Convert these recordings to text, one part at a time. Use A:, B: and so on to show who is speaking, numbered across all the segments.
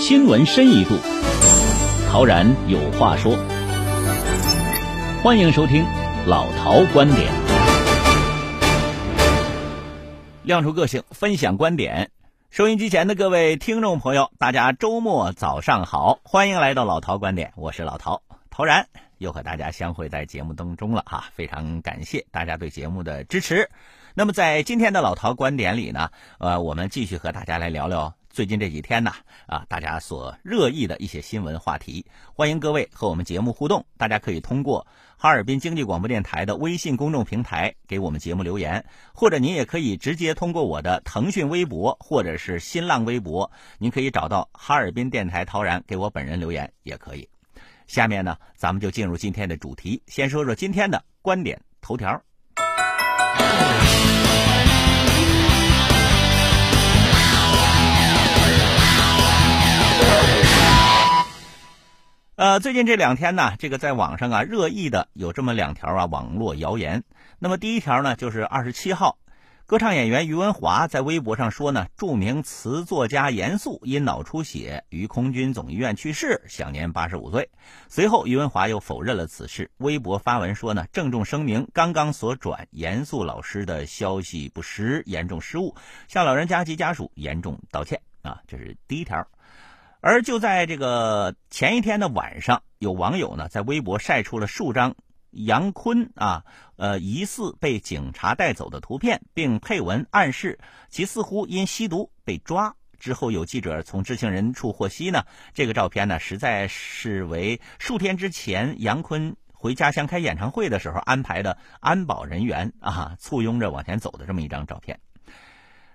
A: 新闻深一度，陶然有话说。欢迎收听老陶观点，亮出个性，分享观点。收音机前的各位听众朋友，大家周末早上好，欢迎来到老陶观点，我是老陶陶然，又和大家相会在节目当中了哈，非常感谢大家对节目的支持。那么在今天的老陶观点里呢，呃，我们继续和大家来聊聊。最近这几天呢，啊，大家所热议的一些新闻话题，欢迎各位和我们节目互动。大家可以通过哈尔滨经济广播电台的微信公众平台给我们节目留言，或者您也可以直接通过我的腾讯微博或者是新浪微博，您可以找到哈尔滨电台陶然给我本人留言也可以。下面呢，咱们就进入今天的主题，先说说今天的观点头条。呃，最近这两天呢，这个在网上啊热议的有这么两条啊网络谣言。那么第一条呢，就是二十七号，歌唱演员于文华在微博上说呢，著名词作家严肃因脑出血于空军总医院去世，享年八十五岁。随后，于文华又否认了此事，微博发文说呢，郑重声明刚刚所转严肃老师的消息不实，严重失误，向老人家及家属严重道歉啊，这是第一条。而就在这个前一天的晚上，有网友呢在微博晒出了数张杨坤啊，呃，疑似被警察带走的图片，并配文暗示其似乎因吸毒被抓。之后有记者从知情人处获悉呢，这个照片呢实在是为数天之前杨坤回家乡开演唱会的时候安排的安保人员啊簇拥着往前走的这么一张照片。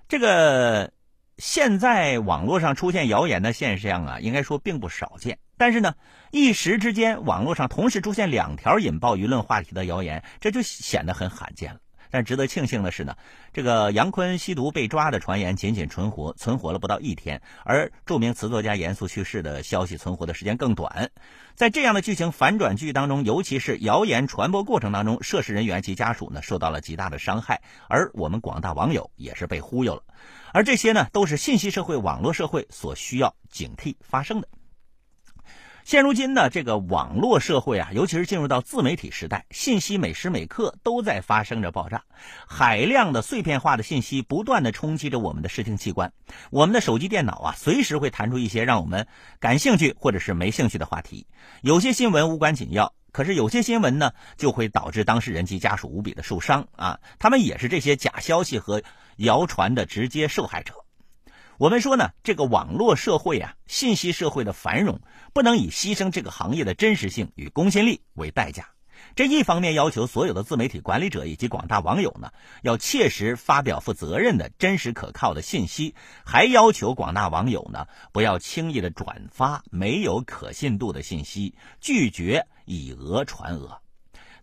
A: 这个。现在网络上出现谣言的现象啊，应该说并不少见。但是呢，一时之间网络上同时出现两条引爆舆论话题的谣言，这就显得很罕见了。但值得庆幸的是呢，这个杨坤吸毒被抓的传言仅仅存活存活了不到一天，而著名词作家严肃去世的消息存活的时间更短。在这样的剧情反转剧当中，尤其是谣言传播过程当中，涉事人员及家属呢受到了极大的伤害，而我们广大网友也是被忽悠了。而这些呢，都是信息社会、网络社会所需要警惕发生的。现如今呢，这个网络社会啊，尤其是进入到自媒体时代，信息每时每刻都在发生着爆炸，海量的碎片化的信息不断的冲击着我们的视听器官，我们的手机、电脑啊，随时会弹出一些让我们感兴趣或者是没兴趣的话题。有些新闻无关紧要，可是有些新闻呢，就会导致当事人及家属无比的受伤啊，他们也是这些假消息和谣传的直接受害者。我们说呢，这个网络社会啊，信息社会的繁荣，不能以牺牲这个行业的真实性与公信力为代价。这一方面要求所有的自媒体管理者以及广大网友呢，要切实发表负责任的真实可靠的信息，还要求广大网友呢，不要轻易的转发没有可信度的信息，拒绝以讹传讹。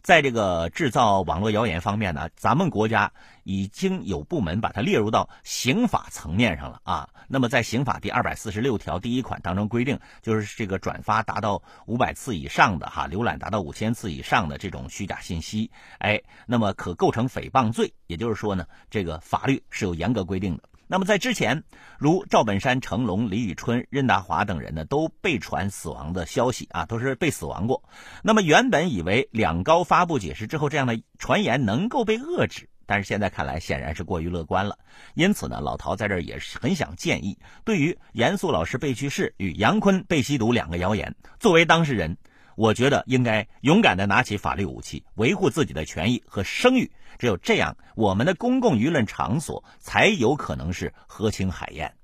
A: 在这个制造网络谣言方面呢，咱们国家已经有部门把它列入到刑法层面上了啊。那么在刑法第二百四十六条第一款当中规定，就是这个转发达到五百次以上的哈，浏览达到五千次以上的这种虚假信息，哎，那么可构成诽谤罪。也就是说呢，这个法律是有严格规定的。那么在之前，如赵本山、成龙、李宇春、任达华等人呢，都被传死亡的消息啊，都是被死亡过。那么原本以为两高发布解释之后，这样的传言能够被遏制，但是现在看来显然是过于乐观了。因此呢，老陶在这儿也是很想建议，对于严肃老师被去世与杨坤被吸毒两个谣言，作为当事人。我觉得应该勇敢的拿起法律武器，维护自己的权益和声誉。只有这样，我们的公共舆论场所才有可能是和清海晏。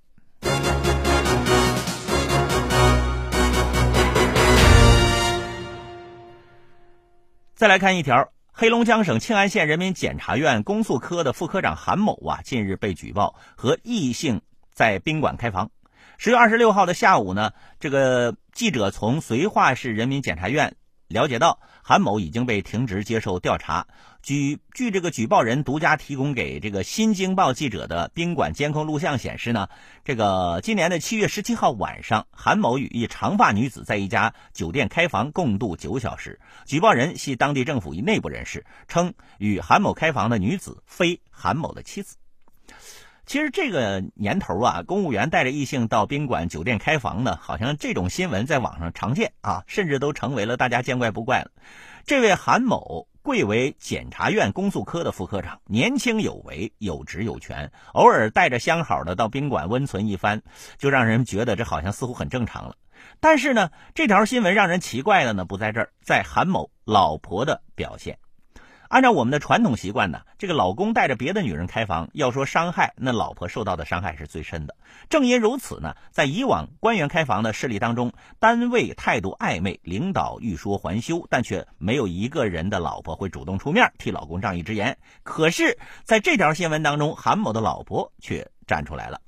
A: 再来看一条，黑龙江省庆安县人民检察院公诉科的副科长韩某啊，近日被举报和异性在宾馆开房。十月二十六号的下午呢，这个记者从绥化市人民检察院了解到，韩某已经被停职接受调查。据据这个举报人独家提供给这个《新京报》记者的宾馆监控录像显示呢，这个今年的七月十七号晚上，韩某与一长发女子在一家酒店开房共度九小时。举报人系当地政府一内部人士，称与韩某开房的女子非韩某的妻子。其实这个年头啊，公务员带着异性到宾馆、酒店开房呢，好像这种新闻在网上常见啊，甚至都成为了大家见怪不怪了。这位韩某贵为检察院公诉科的副科长，年轻有为，有职有权，偶尔带着相好的到宾馆温存一番，就让人觉得这好像似乎很正常了。但是呢，这条新闻让人奇怪的呢，不在这儿，在韩某老婆的表现。按照我们的传统习惯呢，这个老公带着别的女人开房，要说伤害，那老婆受到的伤害是最深的。正因如此呢，在以往官员开房的事例当中，单位态度暧昧，领导欲说还休，但却没有一个人的老婆会主动出面替老公仗义直言。可是，在这条新闻当中，韩某的老婆却站出来了。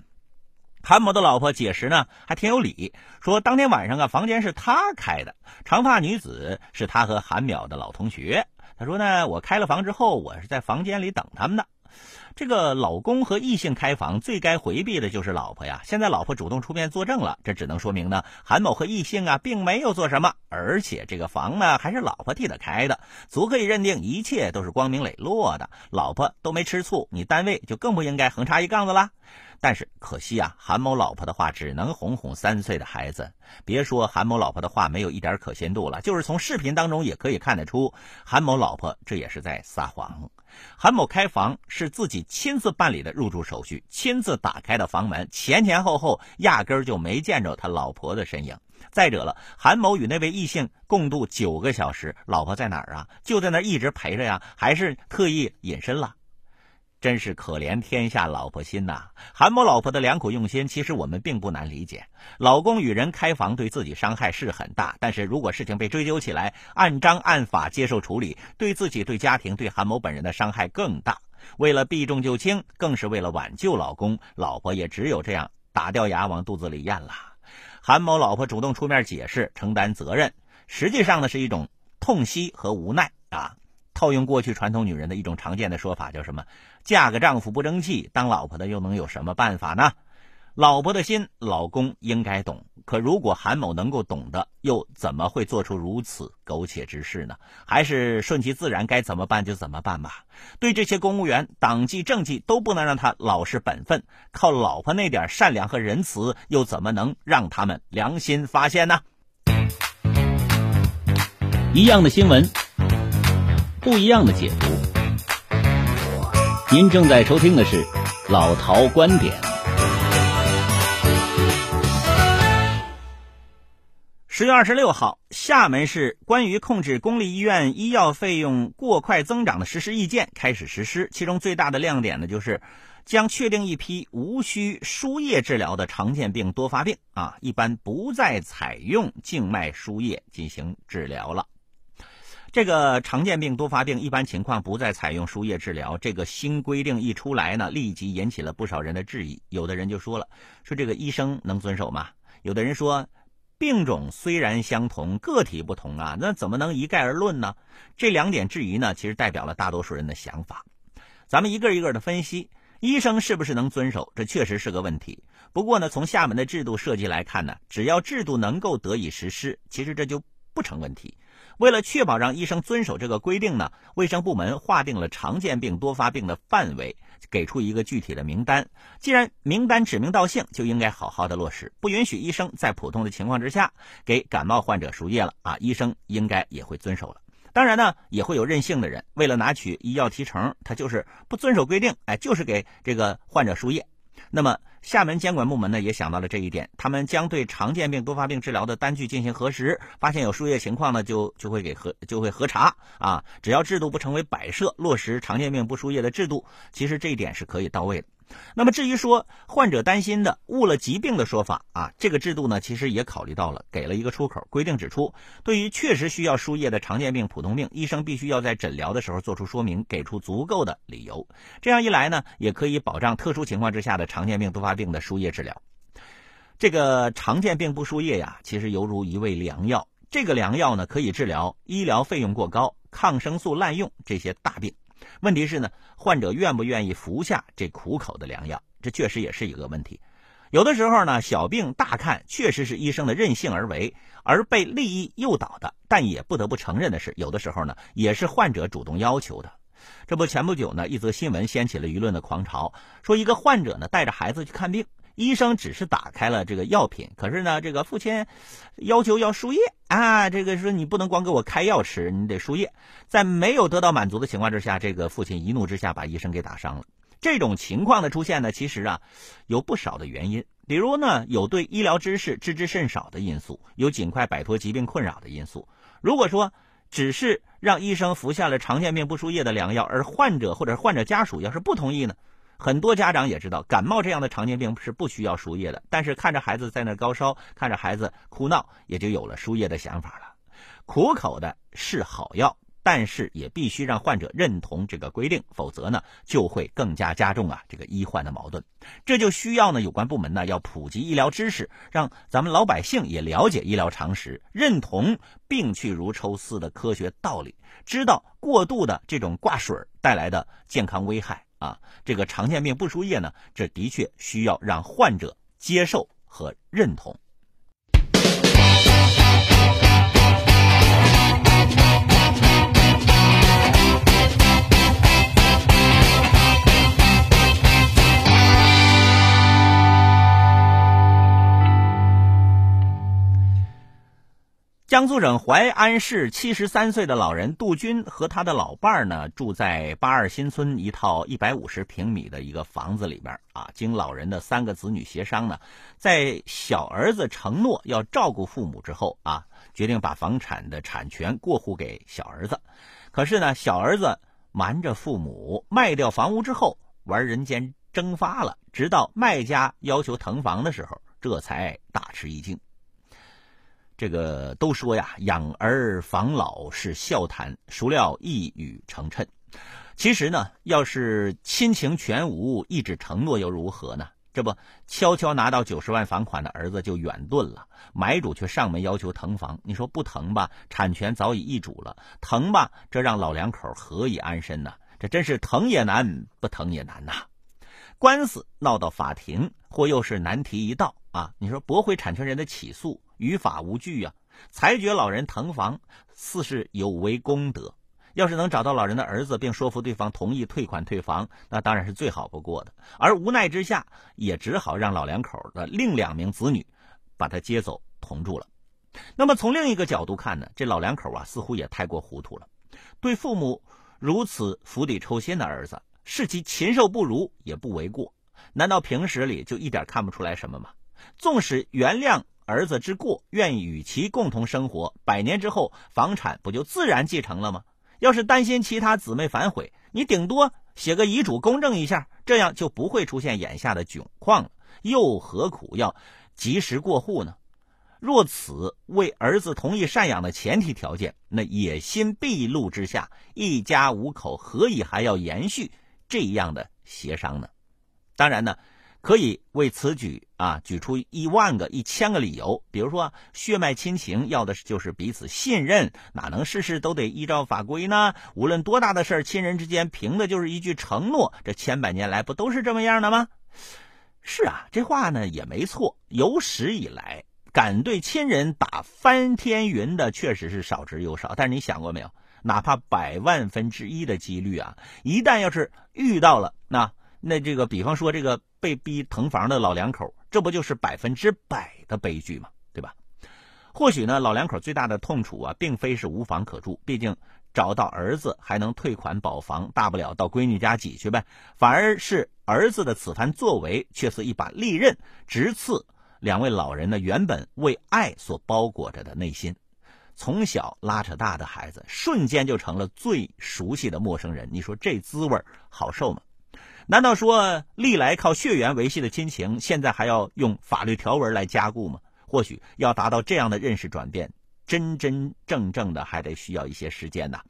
A: 韩某的老婆解释呢，还挺有理，说当天晚上啊，房间是他开的，长发女子是他和韩淼的老同学。他说呢，我开了房之后，我是在房间里等他们的。这个老公和异性开房，最该回避的就是老婆呀。现在老婆主动出面作证了，这只能说明呢，韩某和异性啊，并没有做什么，而且这个房呢，还是老婆替他开的，足可以认定一切都是光明磊落的。老婆都没吃醋，你单位就更不应该横插一杠子了。但是可惜啊，韩某老婆的话只能哄哄三岁的孩子。别说韩某老婆的话没有一点可信度了，就是从视频当中也可以看得出，韩某老婆这也是在撒谎。韩某开房是自己亲自办理的入住手续，亲自打开的房门，前前后后压根儿就没见着他老婆的身影。再者了，韩某与那位异性共度九个小时，老婆在哪儿啊？就在那一直陪着呀，还是特意隐身了？真是可怜天下老婆心呐！韩某老婆的良苦用心，其实我们并不难理解。老公与人开房，对自己伤害是很大，但是如果事情被追究起来，按章按法接受处理，对自己、对家庭、对韩某本人的伤害更大。为了避重就轻，更是为了挽救老公，老婆也只有这样打掉牙往肚子里咽了。韩某老婆主动出面解释、承担责任，实际上呢是一种痛惜和无奈啊。套用过去传统女人的一种常见的说法，叫什么？嫁个丈夫不争气，当老婆的又能有什么办法呢？老婆的心，老公应该懂。可如果韩某能够懂得，又怎么会做出如此苟且之事呢？还是顺其自然，该怎么办就怎么办吧。对这些公务员，党纪政纪都不能让他老实本分，靠老婆那点善良和仁慈，又怎么能让他们良心发现呢？
B: 一样的新闻。不一样的解读。您正在收听的是老陶观点。
A: 十月二十六号，厦门市关于控制公立医院医药费用过快增长的实施意见开始实施。其中最大的亮点呢，就是将确定一批无需输液治疗的常见病多发病啊，一般不再采用静脉输液进行治疗了。这个常见病多发病一般情况不再采用输液治疗，这个新规定一出来呢，立即引起了不少人的质疑。有的人就说了，说这个医生能遵守吗？有的人说，病种虽然相同，个体不同啊，那怎么能一概而论呢？这两点质疑呢，其实代表了大多数人的想法。咱们一个一个的分析，医生是不是能遵守？这确实是个问题。不过呢，从厦门的制度设计来看呢，只要制度能够得以实施，其实这就不成问题。为了确保让医生遵守这个规定呢，卫生部门划定了常见病多发病的范围，给出一个具体的名单。既然名单指名道姓，就应该好好的落实，不允许医生在普通的情况之下给感冒患者输液了啊！医生应该也会遵守了。当然呢，也会有任性的人，为了拿取医药提成，他就是不遵守规定，哎，就是给这个患者输液。那么，厦门监管部门呢也想到了这一点，他们将对常见病多发病治疗的单据进行核实，发现有输液情况呢，就就会给核就会核查啊。只要制度不成为摆设，落实常见病不输液的制度，其实这一点是可以到位的。那么至于说患者担心的误了疾病的说法啊，这个制度呢其实也考虑到了，给了一个出口，规定指出，对于确实需要输液的常见病、普通病，医生必须要在诊疗的时候做出说明，给出足够的理由。这样一来呢，也可以保障特殊情况之下的常见病多发病的输液治疗。这个常见病不输液呀，其实犹如一味良药。这个良药呢，可以治疗医疗费用过高、抗生素滥用这些大病。问题是呢，患者愿不愿意服下这苦口的良药？这确实也是一个问题。有的时候呢，小病大看确实是医生的任性而为，而被利益诱导的。但也不得不承认的是，有的时候呢，也是患者主动要求的。这不，前不久呢，一则新闻掀起了舆论的狂潮，说一个患者呢带着孩子去看病，医生只是打开了这个药品，可是呢，这个父亲要求要输液啊，这个说你不能光给我开药吃，你得输液。在没有得到满足的情况之下，这个父亲一怒之下把医生给打伤了。这种情况的出现呢，其实啊有不少的原因，比如呢有对医疗知识知之甚少的因素，有尽快摆脱疾病困扰的因素。如果说只是让医生服下了常见病不输液的良药，而患者或者患者家属要是不同意呢？很多家长也知道，感冒这样的常见病是不需要输液的，但是看着孩子在那高烧，看着孩子哭闹，也就有了输液的想法了。苦口的是好药，但是也必须让患者认同这个规定，否则呢就会更加加重啊这个医患的矛盾。这就需要呢有关部门呢要普及医疗知识，让咱们老百姓也了解医疗常识，认同病去如抽丝的科学道理，知道过度的这种挂水带来的健康危害啊。这个常见病不输液呢，这的确需要让患者接受和认同。江苏省淮安市七十三岁的老人杜军和他的老伴儿呢，住在八二新村一套一百五十平米的一个房子里边啊。经老人的三个子女协商呢，在小儿子承诺要照顾父母之后啊，决定把房产的产权过户给小儿子。可是呢，小儿子瞒着父母卖掉房屋之后，玩人间蒸发了。直到卖家要求腾房的时候，这才大吃一惊。这个都说呀，养儿防老是笑谈，孰料一语成谶。其实呢，要是亲情全无，一纸承诺又如何呢？这不，悄悄拿到九十万房款的儿子就远遁了，买主却上门要求腾房。你说不腾吧，产权早已易主了；腾吧，这让老两口何以安身呢？这真是腾也难，不腾也难呐。官司闹到法庭，或又是难题一道啊！你说驳回产权人的起诉。于法无据呀，裁决老人腾房，似是有违公德。要是能找到老人的儿子，并说服对方同意退款退房，那当然是最好不过的。而无奈之下，也只好让老两口的另两名子女把他接走同住了。那么从另一个角度看呢，这老两口啊，似乎也太过糊涂了。对父母如此釜底抽薪的儿子，视其禽兽不如也不为过。难道平时里就一点看不出来什么吗？纵使原谅。儿子之过，愿意与其共同生活，百年之后房产不就自然继承了吗？要是担心其他姊妹反悔，你顶多写个遗嘱公证一下，这样就不会出现眼下的窘况了。又何苦要及时过户呢？若此为儿子同意赡养的前提条件，那野心毕露之下，一家五口何以还要延续这样的协商呢？当然呢。可以为此举啊举出一万个、一千个理由，比如说血脉亲情要的就是彼此信任，哪能事事都得依照法规呢？无论多大的事儿，亲人之间凭的就是一句承诺，这千百年来不都是这么样的吗？是啊，这话呢也没错。有史以来，敢对亲人打翻天云的确实是少之又少。但是你想过没有？哪怕百万分之一的几率啊，一旦要是遇到了那。那这个，比方说这个被逼腾房的老两口，这不就是百分之百的悲剧吗？对吧？或许呢，老两口最大的痛楚啊，并非是无房可住，毕竟找到儿子还能退款保房，大不了到闺女家挤去呗。反而是儿子的此番作为，却似一把利刃，直刺两位老人呢原本为爱所包裹着的内心。从小拉扯大的孩子，瞬间就成了最熟悉的陌生人。你说这滋味好受吗？难道说历来靠血缘维系的亲情，现在还要用法律条文来加固吗？或许要达到这样的认识转变，真真正正的还得需要一些时间呐。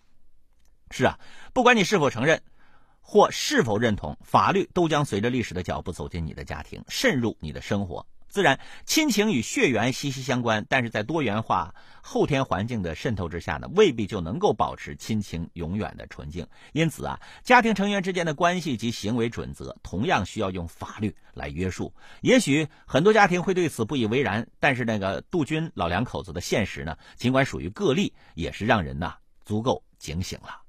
A: 是啊，不管你是否承认，或是否认同，法律都将随着历史的脚步走进你的家庭，渗入你的生活。自然，亲情与血缘息息相关，但是在多元化后天环境的渗透之下呢，未必就能够保持亲情永远的纯净。因此啊，家庭成员之间的关系及行为准则，同样需要用法律来约束。也许很多家庭会对此不以为然，但是那个杜军老两口子的现实呢，尽管属于个例，也是让人呐足够警醒了。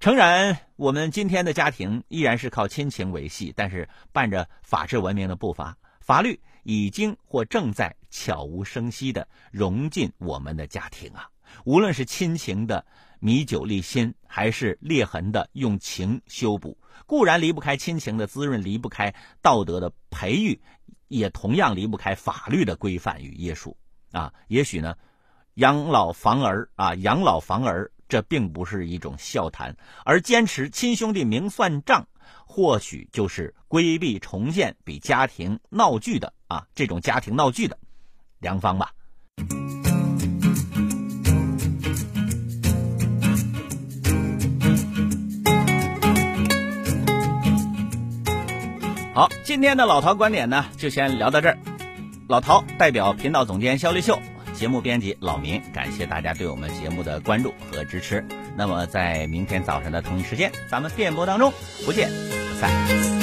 A: 诚然，我们今天的家庭依然是靠亲情维系，但是伴着法治文明的步伐，法律已经或正在悄无声息地融进我们的家庭啊。无论是亲情的弥久立新，还是裂痕的用情修补，固然离不开亲情的滋润，离不开道德的培育，也同样离不开法律的规范与约束啊。也许呢，养老防儿啊，养老防儿。这并不是一种笑谈，而坚持亲兄弟明算账，或许就是规避重现比家庭闹剧的啊这种家庭闹剧的良方吧。好，今天的老陶观点呢，就先聊到这儿。老陶代表频道总监肖立秀。节目编辑老明，感谢大家对我们节目的关注和支持。那么，在明天早上的同一时间，咱们电波当中不见不散。